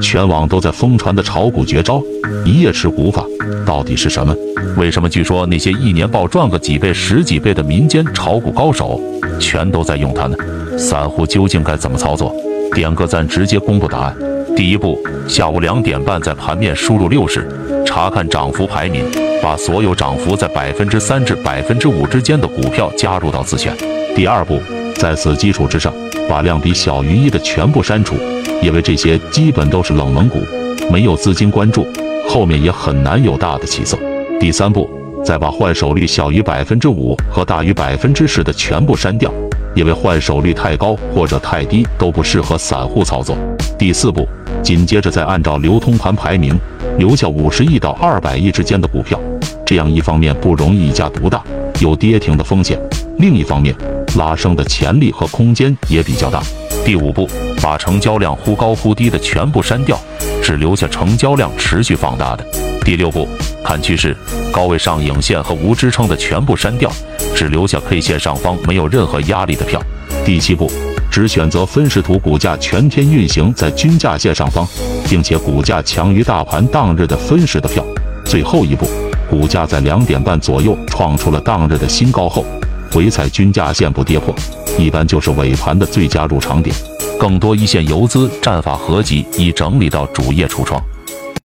全网都在疯传的炒股绝招——一夜吃股法，到底是什么？为什么据说那些一年暴赚个几倍、十几倍的民间炒股高手，全都在用它呢？散户究竟该怎么操作？点个赞，直接公布答案。第一步，下午两点半在盘面输入六十，查看涨幅排名，把所有涨幅在百分之三至百分之五之间的股票加入到自选。第二步，在此基础之上，把量比小于一的全部删除。因为这些基本都是冷门股，没有资金关注，后面也很难有大的起色。第三步，再把换手率小于百分之五和大于百分之十的全部删掉，因为换手率太高或者太低都不适合散户操作。第四步，紧接着再按照流通盘排名，留下五十亿到二百亿之间的股票，这样一方面不容易一家独大，有跌停的风险；另一方面，拉升的潜力和空间也比较大。第五步，把成交量忽高忽低的全部删掉，只留下成交量持续放大的。第六步，看趋势，高位上影线和无支撑的全部删掉，只留下 K 线上方没有任何压力的票。第七步，只选择分时图股价全天运行在均价线上方，并且股价强于大盘当日的分时的票。最后一步，股价在两点半左右创出了当日的新高后，回踩均价线不跌破。一般就是尾盘的最佳入场点。更多一线游资战法合集已整理到主页橱窗。